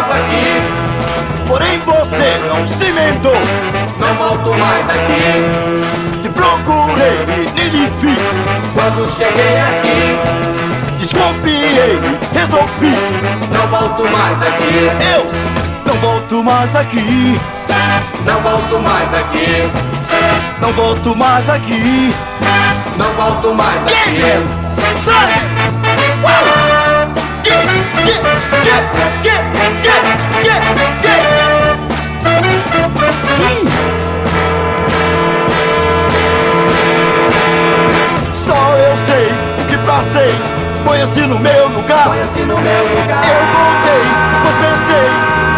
voltei logo aqui, Porém você não se emendou não volto mais daqui. E procurei e nem lhe vi Quando cheguei aqui, Desconfiei e resolvi não volto mais daqui. Eu não volto mais aqui Não volto mais daqui. Não volto mais aqui Não volto mais daqui. Sai! Só eu sei o que passei Põe-se no meu lugar Põe-se no meu lugar. Eu voltei, pois pensei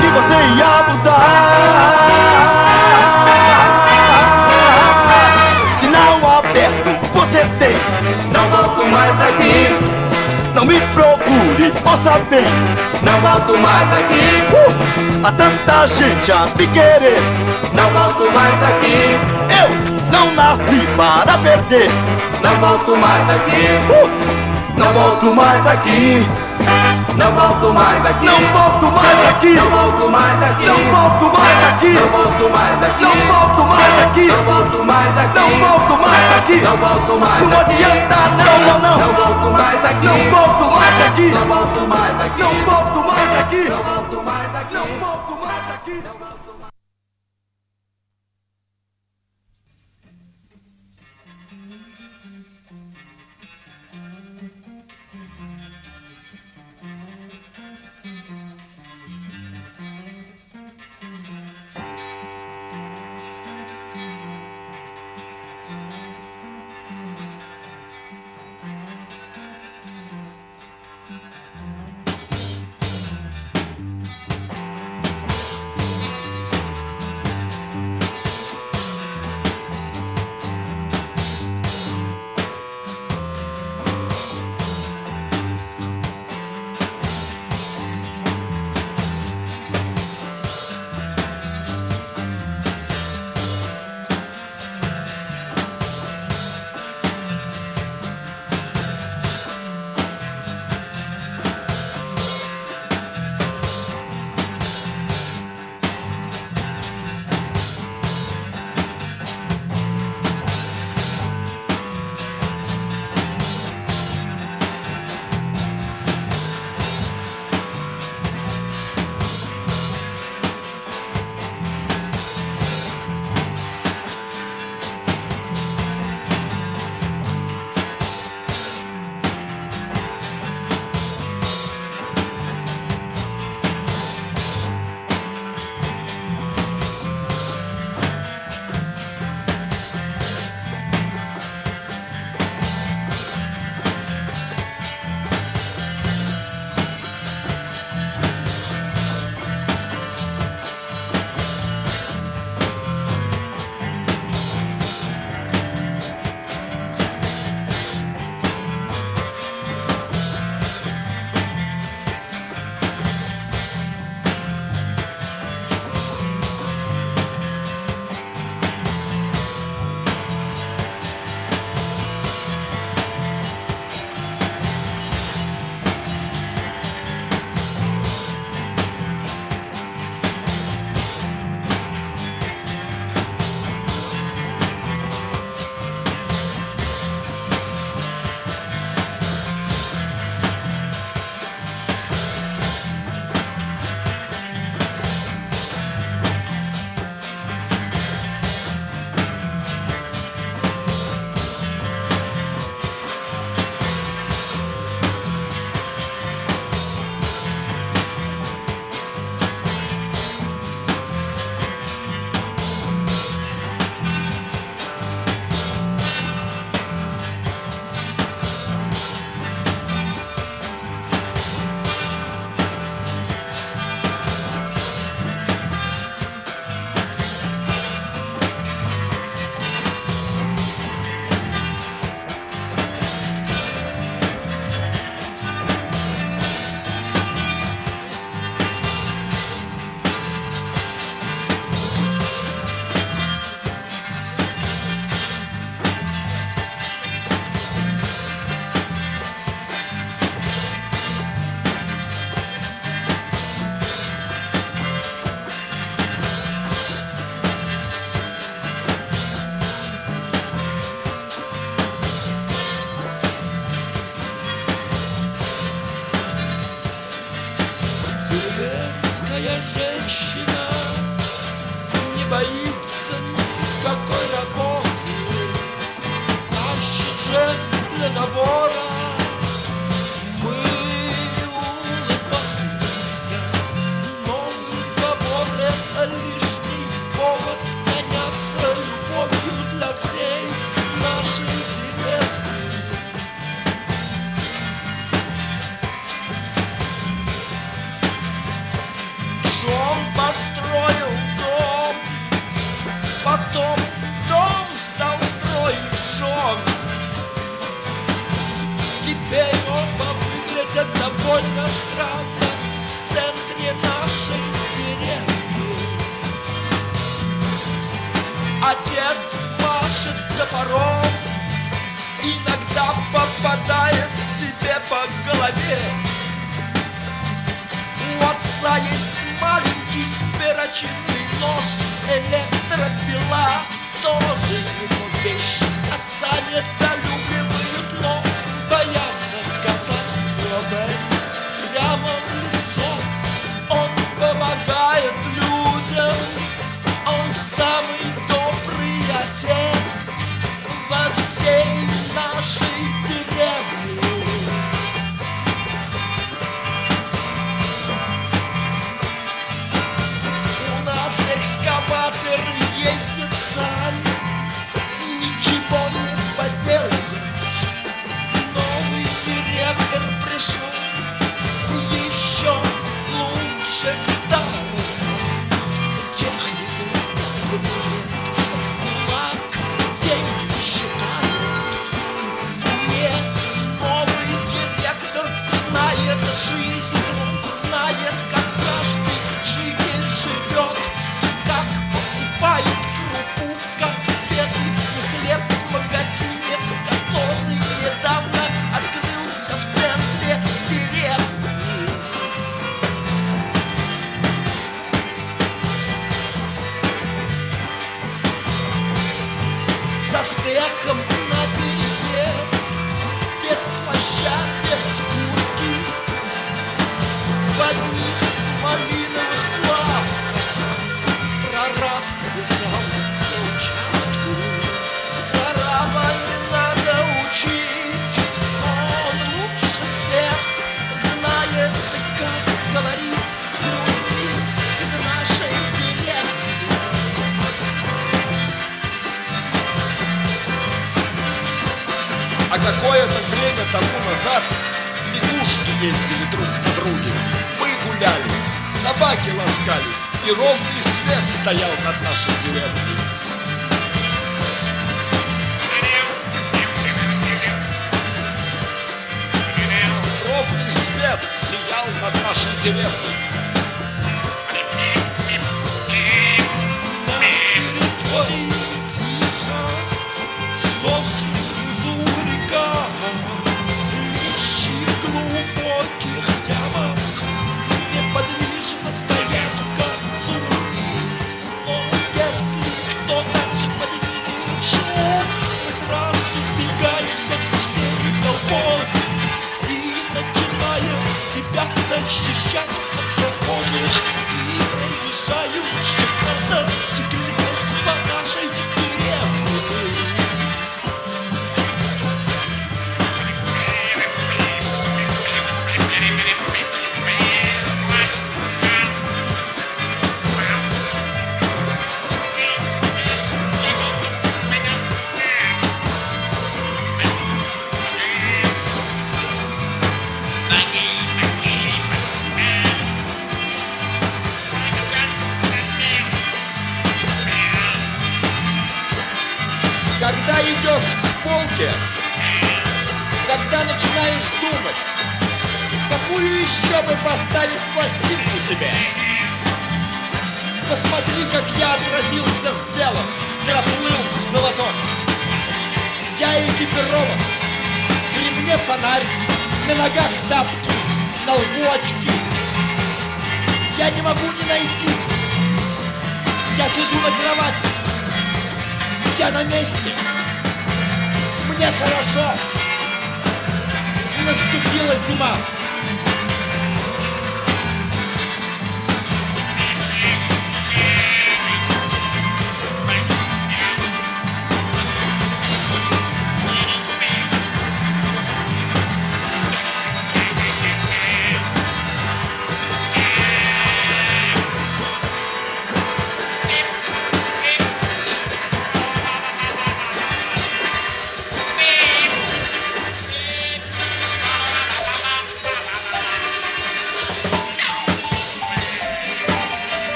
que você ia mudar Sinal aberto você tem Não volto mais daqui. Não me ouça bem Não volto mais daqui. uh, Há tanta gente a me querer Não volto mais daqui. Eu não nasci para perder Não volto mais daqui. uh, Não volto mais aqui Não volto mais daqui. Não volto mais aqui Não volto mais daqui. Não volto mais aqui Não volto mais daqui. Não volto mais aqui Não volto mais daqui. Não volto mais aqui Não volto mais Não daqui. adianta, não, não, não Não volto mais daqui. Não volto mais daqui Não volto mais daqui. Não volto mais aqui Não volto mais daqui. Não volto mais aqui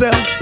yourself.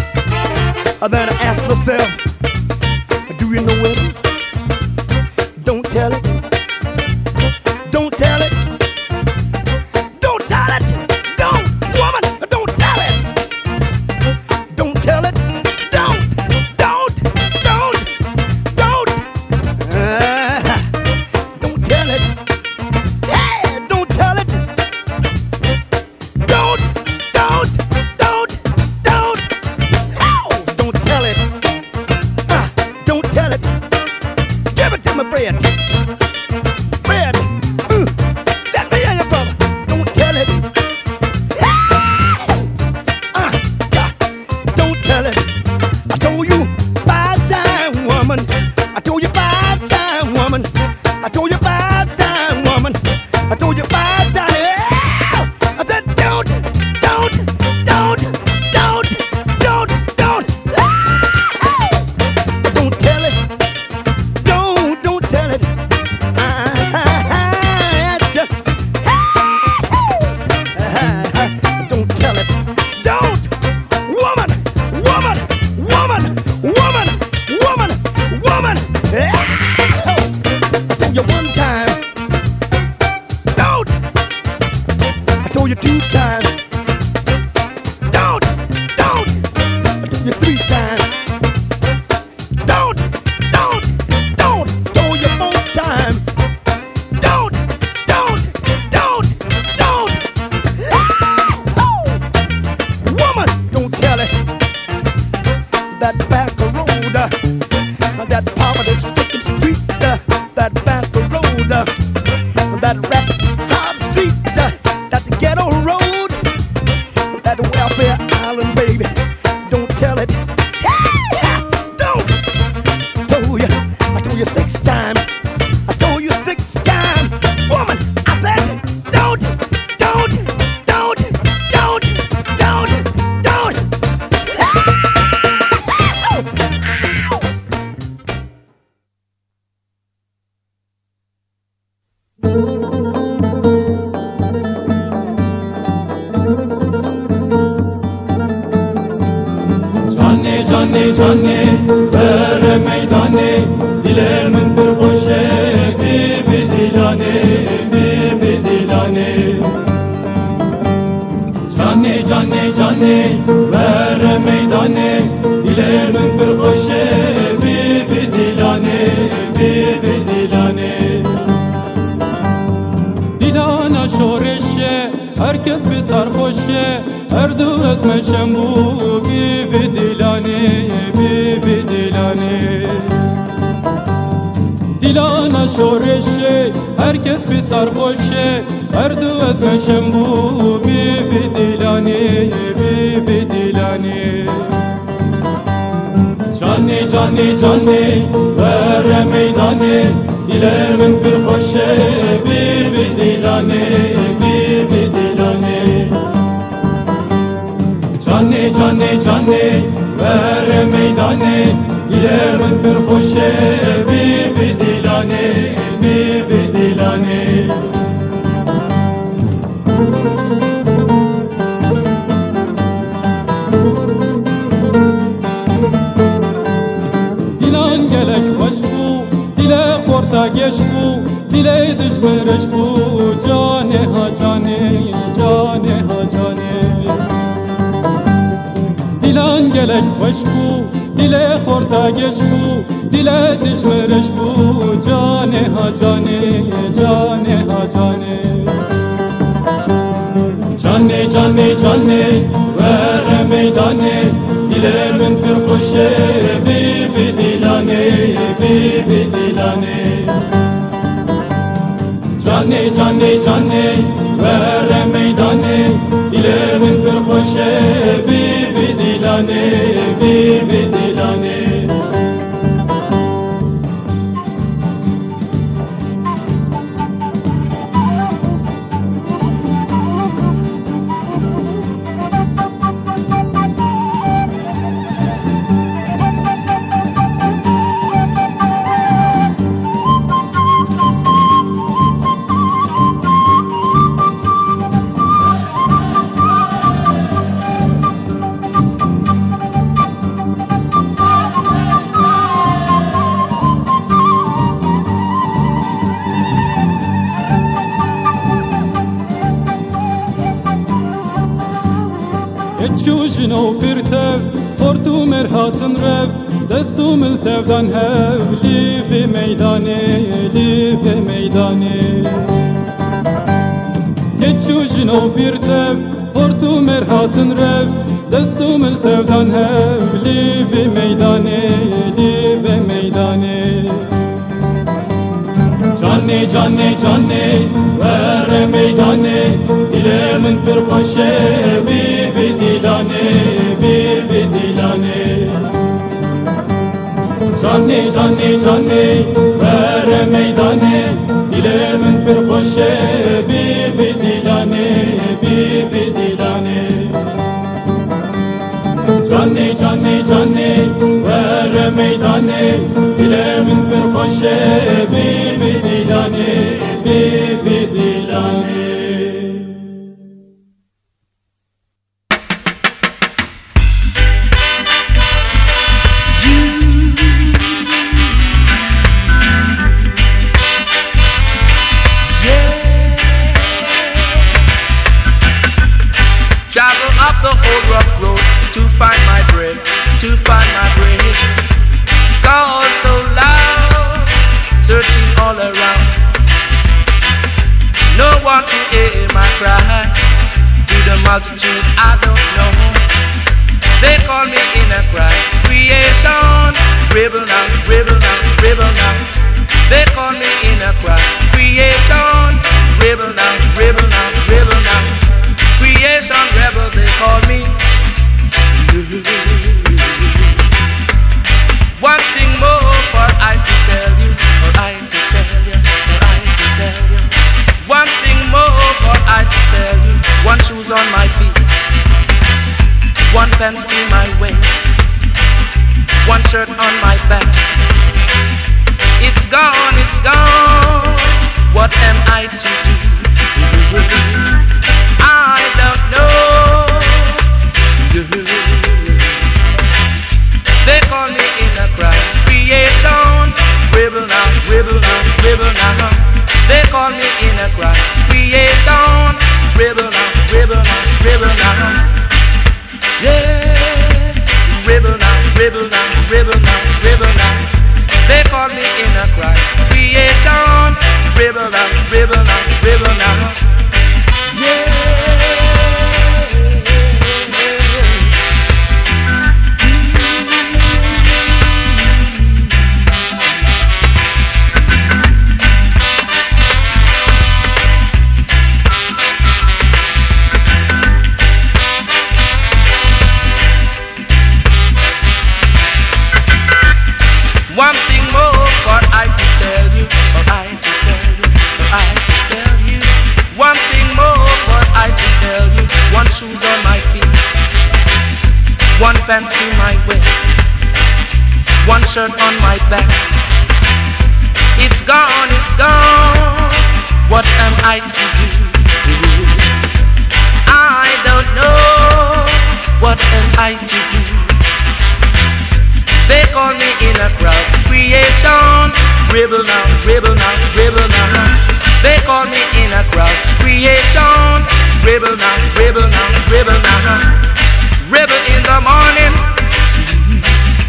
دلک خوش بو دل خورتا گش بو دل دشمرش بو جانه ها جانه جانه ها جانه جانه جانه جانه ور میدانه دل من پر خوشه بی بی دلانه بی بی دلانه جانه جانه جانه ور میدانه دل من پر خوشه dilane Bibi dilane خورد و مرهاتم رف دست و ملتفدان هف لی به میدانه لی به میدانه Geçu jino bir tev, hortu merhatın rev, destu mil tevdan hev, li bi meydane, li bi meydane. Canne, canne, canne, vere meydane, dilemin kırbaşe, bi bi dilane. جانی جانی جانی بر میدانه دل من پر خوشه بی بی دیلانه بی بی دیلانه جانی جانی جانی بر میدانه دل من پر خوشه بی بی دیلانه بی بی دیلانه pants to my waist, one shirt on my back. Rebel now, rebel now, rebel now. They call me in a crowd. Creation, rebel now, rebel now, rebel now. Rebel in the morning,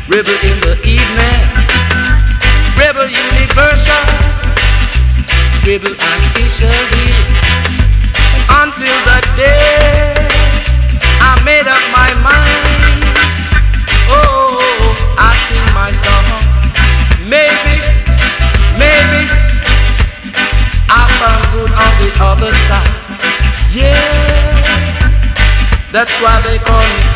Rebel in the evening, rebel universal, rebel officially. That's why they call me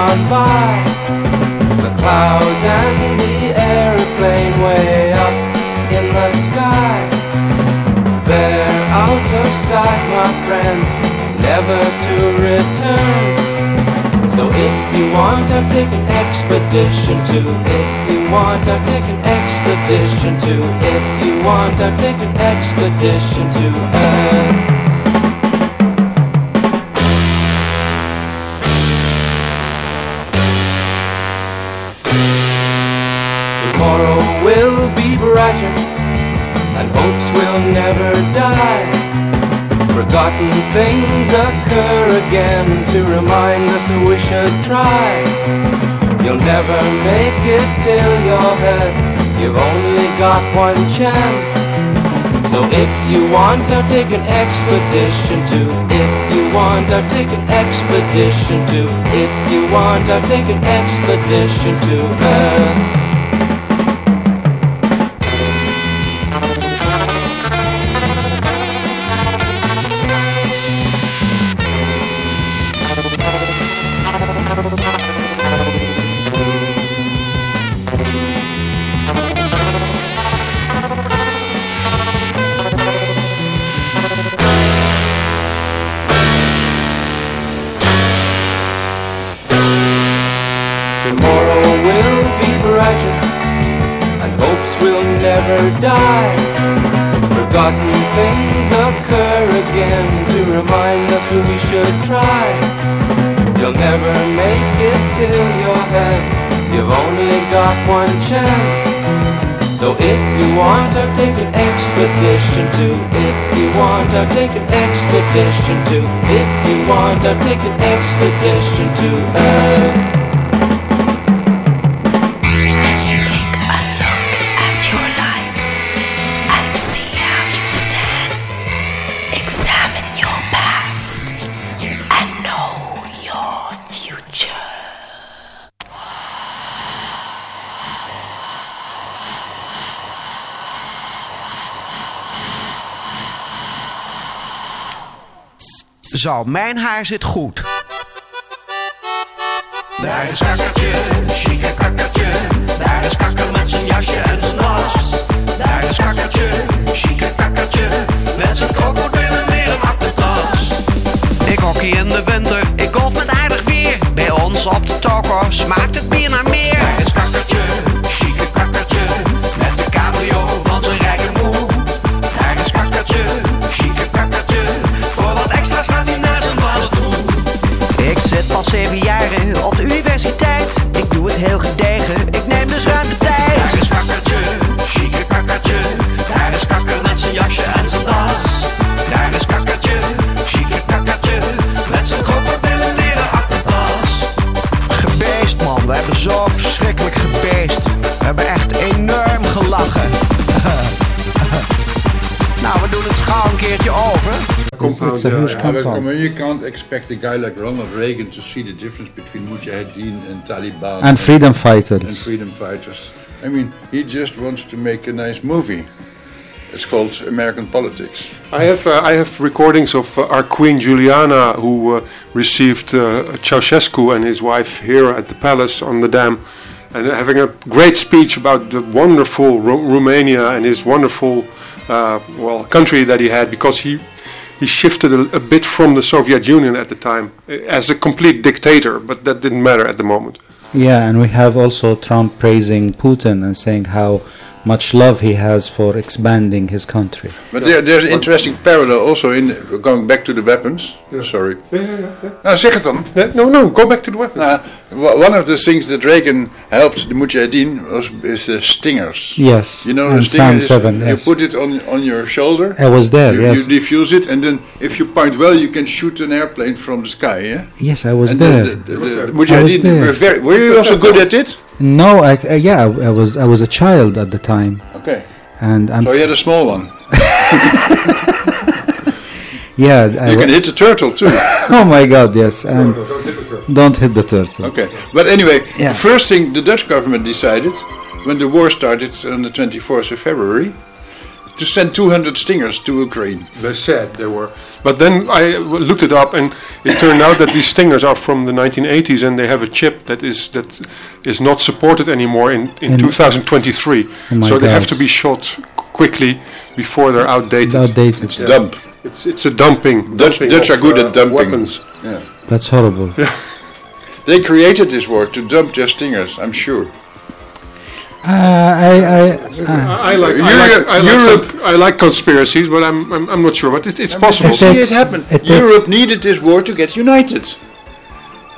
gone by. The clouds and the airplane way up in the sky. They're out of sight, my friend, never to return. So if you want, I'll take an expedition to. If you want, I'll take an expedition to. If you want, I'll take an expedition to. Earth. Be brighter, and hopes will never die. Forgotten things occur again to remind us we should try. You'll never make it till you're head, you've only got one chance. So if you want, I'll take an expedition to. If you want, I'll take an expedition to. If you want, I'll take an expedition to Earth. Uh. I'll take an expedition to. If you want, I'll take an expedition to Earth. Zo, mijn haar zit goed. Daar is kakkertje, chique kakkertje. Daar is kakker met zijn jasje en zijn das. Daar is kakkertje, chique kakkertje. Met zijn krokodillen leren achtertas. Ik hockey in de winter, ik golf met aardig weer. Bij ons op de toko smaakt het It's a huge yeah. compound. I mean, you can't expect a guy like Ronald Reagan to see the difference between Mujahideen and Taliban And freedom fighters. and freedom fighters. I mean, he just wants to make a nice movie. It's called American Politics. I have uh, I have recordings of uh, our Queen Juliana, who uh, received uh, Ceausescu and his wife here at the palace on the dam, and having a great speech about the wonderful Ro- Romania and his wonderful uh, well country that he had because he he shifted a, a bit from the Soviet Union at the time uh, as a complete dictator, but that didn't matter at the moment. Yeah, and we have also Trump praising Putin and saying how much love he has for expanding his country. But there, there's an interesting parallel also in going back to the weapons. Sorry. Yeah, yeah, yeah. Nou, zeg het dan. No, no, go back to the weapons. Nou, wa- one of the things that Reagan helped the Mujahideen was is the stingers. Yes, You know and the stinger Sam is 7, you yes. put it on on your shoulder. I was there, you, yes. You defuse it, and then if you point well, you can shoot an airplane from the sky. Yeah. Yes, I was and there. The, the, the, the I Mujahideen were very. Were you also good at it? No, I, uh, yeah, I, I was I was a child at the time, Okay. and I'm So you had a small one. yeah. You wa- can hit the turtle too. oh my God, yes, and don't hit the turtle. Okay, but anyway, Yeah. the first thing the Dutch government decided when the war started on the 24th of February to send 200 stingers to Ukraine. They said they were, but then I w- looked it up, and it turned out that these stingers are from the 1980s, and they have a chip that is that is not supported anymore in, in, In- 2023. Oh my so they have to be shot quickly before they're outdated. Outdated. It's Dump. It's it's a dumping. Dutch, dumping Dutch of, are good uh, at dumping. weapons. Yeah. That's horrible. Yeah. They created this war to dump their stingers, I'm sure. Uh, I, I, uh, I, I like, I Europe- like, I like, Europe- some- I like conspiracies, but I'm, I'm, I'm not sure. But it, it's possible. You see it takes- happen. it Europe needed this war to get united.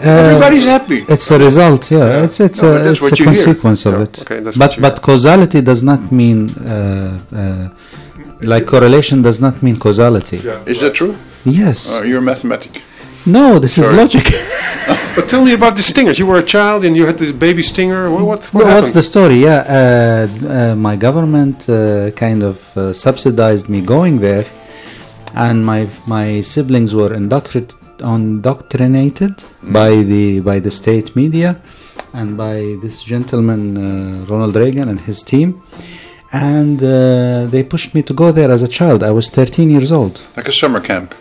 uh, Everybody's happy. It's a result, yeah. It's it's No, a it's a you hear. consequence of it. okay, that's but but causality does not mean uh, uh, like correlation does not mean causality. Is that true? Yes. Oh, you're a mathematic. No, this is logic. But tell me about the stingers. You were a child and you had this baby stinger. What, what, what Well, happened? what's the story? Yeah, uh, uh, my government uh, kind of uh, subsidized me going there, and my my siblings were indoctr- indoctrinated by the by the state media, and by this gentleman uh, Ronald Reagan and his team, and uh, they pushed me to go there as a child. I was 13 years old. Like a summer camp.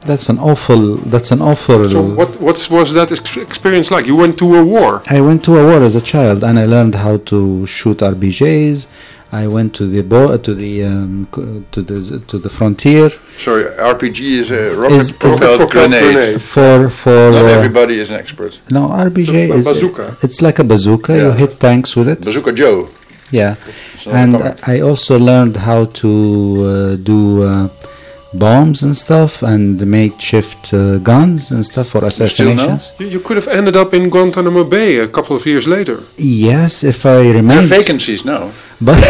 That's an awful. That's an awful. So what what's, was that ex- experience like? You went to a war. I went to a war as a child, and I learned how to shoot RPGs. I went to the bo- to the um, to the to the frontier Sorry, RPG is a rocket is- propelled Propelled grenade. grenade. for for. Not uh, everybody is an expert. no, RPG It's a is bazooka. it's like a bazooka. You hit tanks with it. Bazooka Joe. Yeah, not and a. I also learned how to uh, do uh, bombs and stuff, and makeshift uh, guns and stuff for still assassinations. You, you could have ended up in Guantanamo Bay a couple of years later. Yes, if I There are vacancies now. But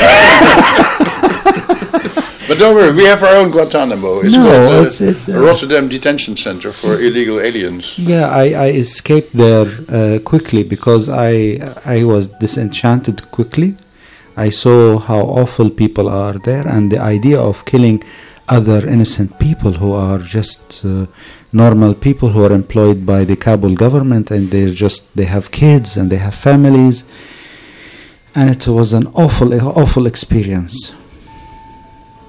But don't worry, we have our own Guantanamo. It's No, called uh, it's- it's, uh, Rotterdam Detention Center for Illegal Aliens. Yeah, I, I escaped there uh, quickly because I I was disenchanted quickly. I saw how awful people are there, and the idea of killing other innocent people who are just uh, normal people who are employed by the Kabul government, and they're just they have kids and they have families, and it was an awful awful experience.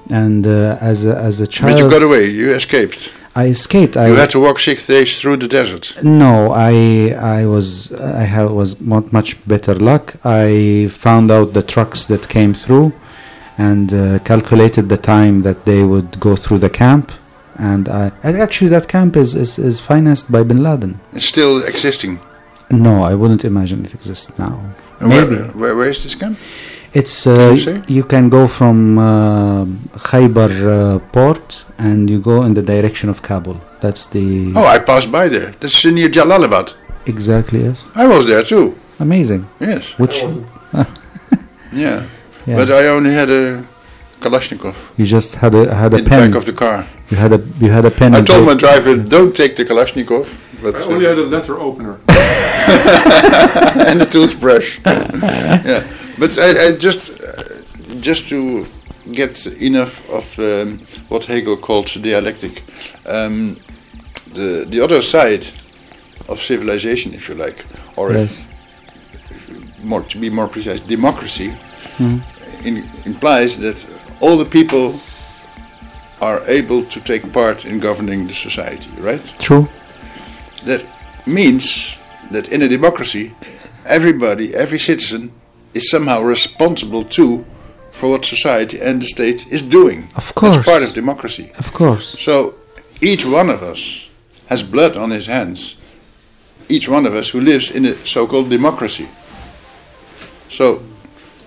And uh, as a, as a child, But you got away, you escaped. I escaped. I You had to walk six days through the desert. no, I I was I have was much better luck. I found out the trucks that came through, and uh, calculated the time that they would go through the camp. And I actually that camp is, is, is financed by Bin Laden. It's still existing. No, I wouldn't imagine it exists now. Where, where, where is this camp? It's uh, you can go from uh, Khaybar uh, port and you go in the direction of Kabul. That's the Oh, I passed by there. That's near Jalalabad. exactly yes. I was there too. Amazing. Yes. Which Yeah. Yeah. But I only had a Kalashnikov You just had a had a in the pen. back of the car. You had a you had a pen. I told my paper. driver, don't take the Kalashnikov, but I only had a letter opener. and a toothbrush. yeah, but I, I just uh, just to get enough of um, what Hegel called dialectic, um, the the other side of civilization, if you like, or Yes. if more to be more precise, democracy Mhm. in, implies that all the people are able to take part in governing the society, right? True. That means that in a democracy, everybody, every citizen, is somehow responsible too for what society and the state is doing. Of course. That's part of democracy. Of course. So each one of us has blood on his hands. Each one of us who lives in a so-called democracy. So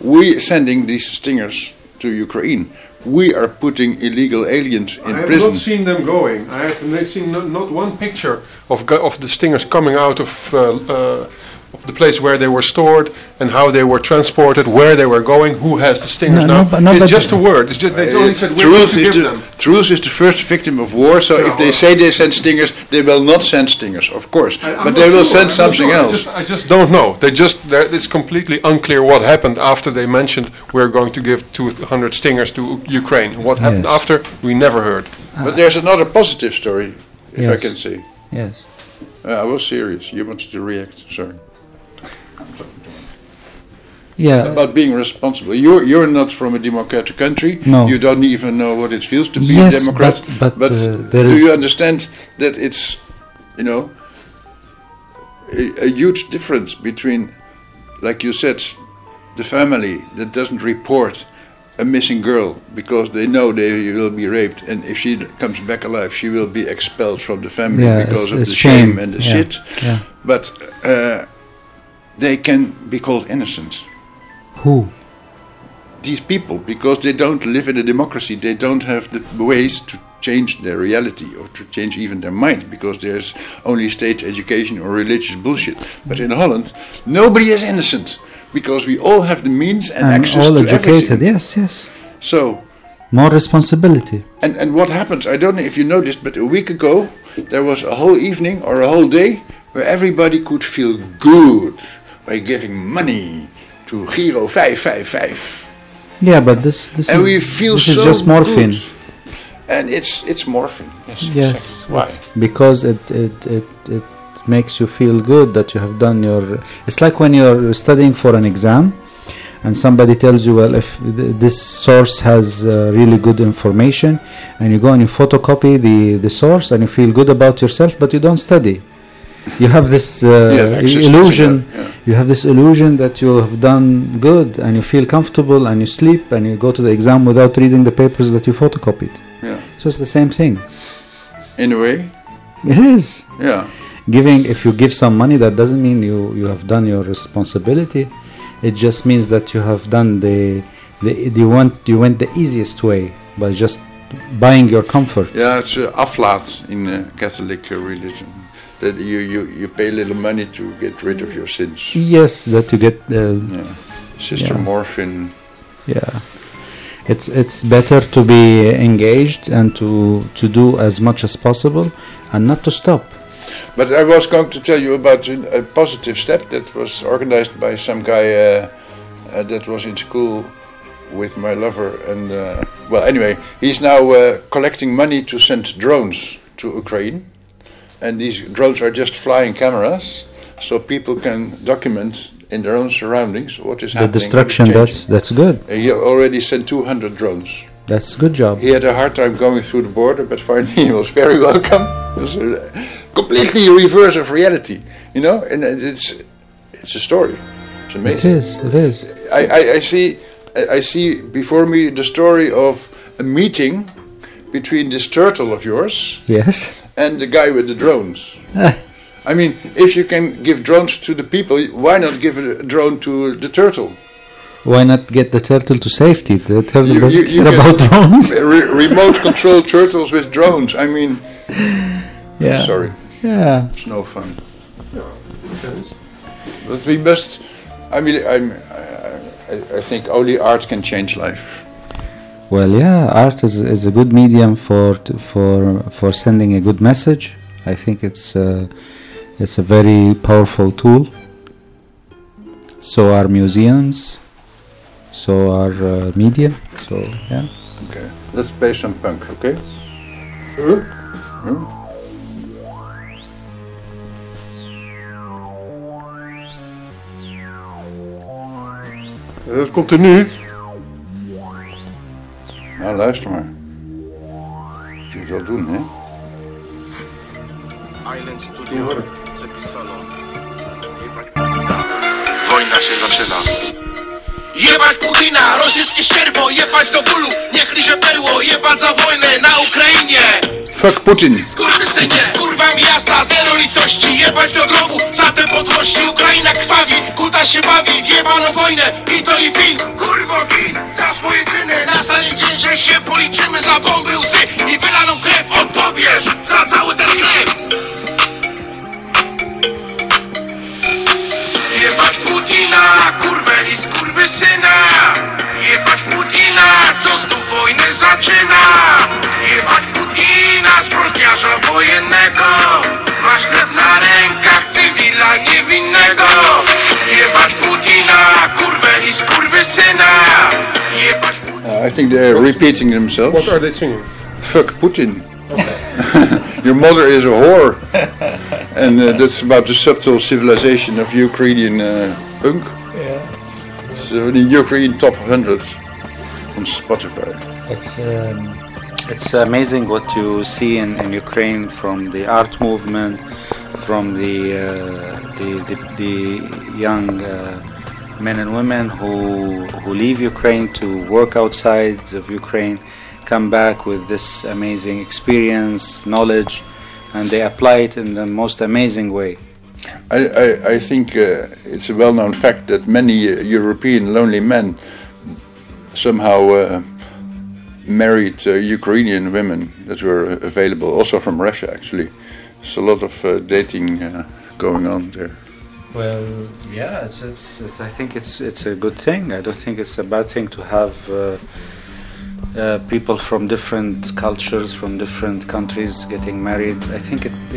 we sending these stingers to Ukraine. We are putting illegal aliens in prison. I have prison. not seen them going. I have not seen not, not one picture of of the stingers coming out of uh, uh, of the place where they were stored and how they were transported, where they were going, who has the stingers No, now. no, but- no, it's but- just a word. It's just they only Uh, said we're going truth, to is give the, them. truth is the first victim of war, so if they say they send stingers, they will not send stingers, of course. I- but not they will send I'm something sure. I else. just, I just don't know. They just it's completely unclear what happened after they mentioned we're going to give 200 stingers to Ukraine. What happened Yes. after we never heard. But there's another positive story, if I can say. Yes. Uh, I was serious. You wanted to react. Sorry. Yeah. about being responsible. You're you're not from a democratic country. No. You don't even know what it feels to be Yes, a Democrat. but- but, uh, there do is- you understand that it's, you know, a, a huge difference between, like you said, the family that doesn't report a missing girl because they know they will be raped, and if she comes back alive, she will be expelled from the family Yeah, because it's- of it's the shame, shame, and the yeah, shit. yeah. But uh, they can be called innocent. Who? These people, because they don't live in a democracy, they don't have the ways to change their reality or to change even their mind because there's only state education or religious bullshit. But in Holland, nobody is innocent because we all have the means and, And access all to educated. everything. Yes, yes. So, More responsibility. and, and what happens? I don't know if you noticed, but a week ago there was a whole evening or a whole day where everybody could feel good by giving money to Giro 555. Yeah, but this this and is we feel this so is just morphine. good. And it's it's morphine. Yes. Yes. exactly. Why? Because it, it it it makes you feel good that you have done your. It's like when you're studying for an exam, and somebody tells you, well, if this source has uh, really good information, and you go and you photocopy the the source, and you feel good about yourself, but you don't study. You have this uh, have illusion. that, yeah. You have this illusion that you have done good, and you feel comfortable, and you sleep, and you go to the exam without reading the papers that you photocopied. Yeah. So it's the same thing. In a way. It is. Yeah. Giving, if you give some money, that doesn't mean you, you have done your responsibility. It just means that you have done the, the you went you went the easiest way by just buying your comfort. Yeah, it's uh, aflaat in uh, Catholic religion. That you, you, you pay a little money to get rid of your sins. Yes, that you get. Uh, Sister yeah. morphine. Yeah, it's it's better to be engaged and to to do as much as possible, and not to stop. But I was going to tell you about a a positive step that was organized by some guy uh, uh, that was in school with my lover. And uh, well, anyway, he's now uh, collecting money to send drones to Ukraine. And these drones are just flying cameras, so people can document in their own surroundings what is The happening. The destruction. That's that's good. He already sent 200 drones. That's a good job. He had a hard time going through the border, but finally he was very welcome. It was a completely reverse of reality, you know. And it's it's a story. It's amazing. is. It is. I, I, I see I see before me the story of a meeting between this turtle of yours Yes. And the guy with the drones. I mean, if you can give drones to the people, why not give a drone to the turtle? Why not get the turtle to safety? The turtle You- doesn't you- you care about drones. Re- remote control turtles with drones. I mean, Yeah. sorry. Yeah. It's no fun. But we must. I mean, I'm, I, I- I think only art can change life. Well, yeah, art is, is a good medium for for for sending a good message. I think it's uh, it's a very powerful tool. So are museums. So are uh, media. So yeah. Okay, let's play some punk, okay? Huh? Huh? Dat komt er nu. Nou, luister maar. Je het wel doen, hè? Island Studio zapisano. Wojna się zaczyna. Jebać Putina, rosyjskie ścierwo, jebać do bólu, niech liże perło, jebać za wojnę na Ukrainie. Fuck Putin. Skurwysynie, z kurwami jazda, zero litości, jebać do grobu, za te podłości Ukraina krwawi, kuta się bawi, w jebaną wojnę i to i film, swoje czyny, nastanie dzień, że się policzymy. Za bomby, łzy i wylaną krew, odpowiesz za cały ten chleb. Jebać Putina, kurwę i skurwysyna. Jebać Putina, co znów wojnę zaczyna. Jebać Putina, zbrodniarza wojennego. Masz krew na rękach cywila niewinnego. Jebać Putina, Uh, I think they're repeating themselves. What are they singing? Fuck Putin. Your mother is a whore. and uh, that's about the subtle civilization of Ukrainian uh, punk. Yeah. uh, the Ukraine top 100 on Spotify. It's um, it's amazing what you see in, in Ukraine from the art movement, from the uh, the, the, the young uh, men and women who who leave Ukraine to work outside of Ukraine, come back with this amazing experience, knowledge, and they apply it in the most amazing way. I, I, I think uh, it's a well known fact that many uh, European lonely men somehow uh, married uh, Ukrainian women that were available, also from Russia actually. There's a lot of uh, dating uh, going on there. Well, yeah, it's, it's, it's I think it's it's a good thing. I don't think it's a bad thing to have uh, uh, people from different cultures, from different countries getting married. I think it,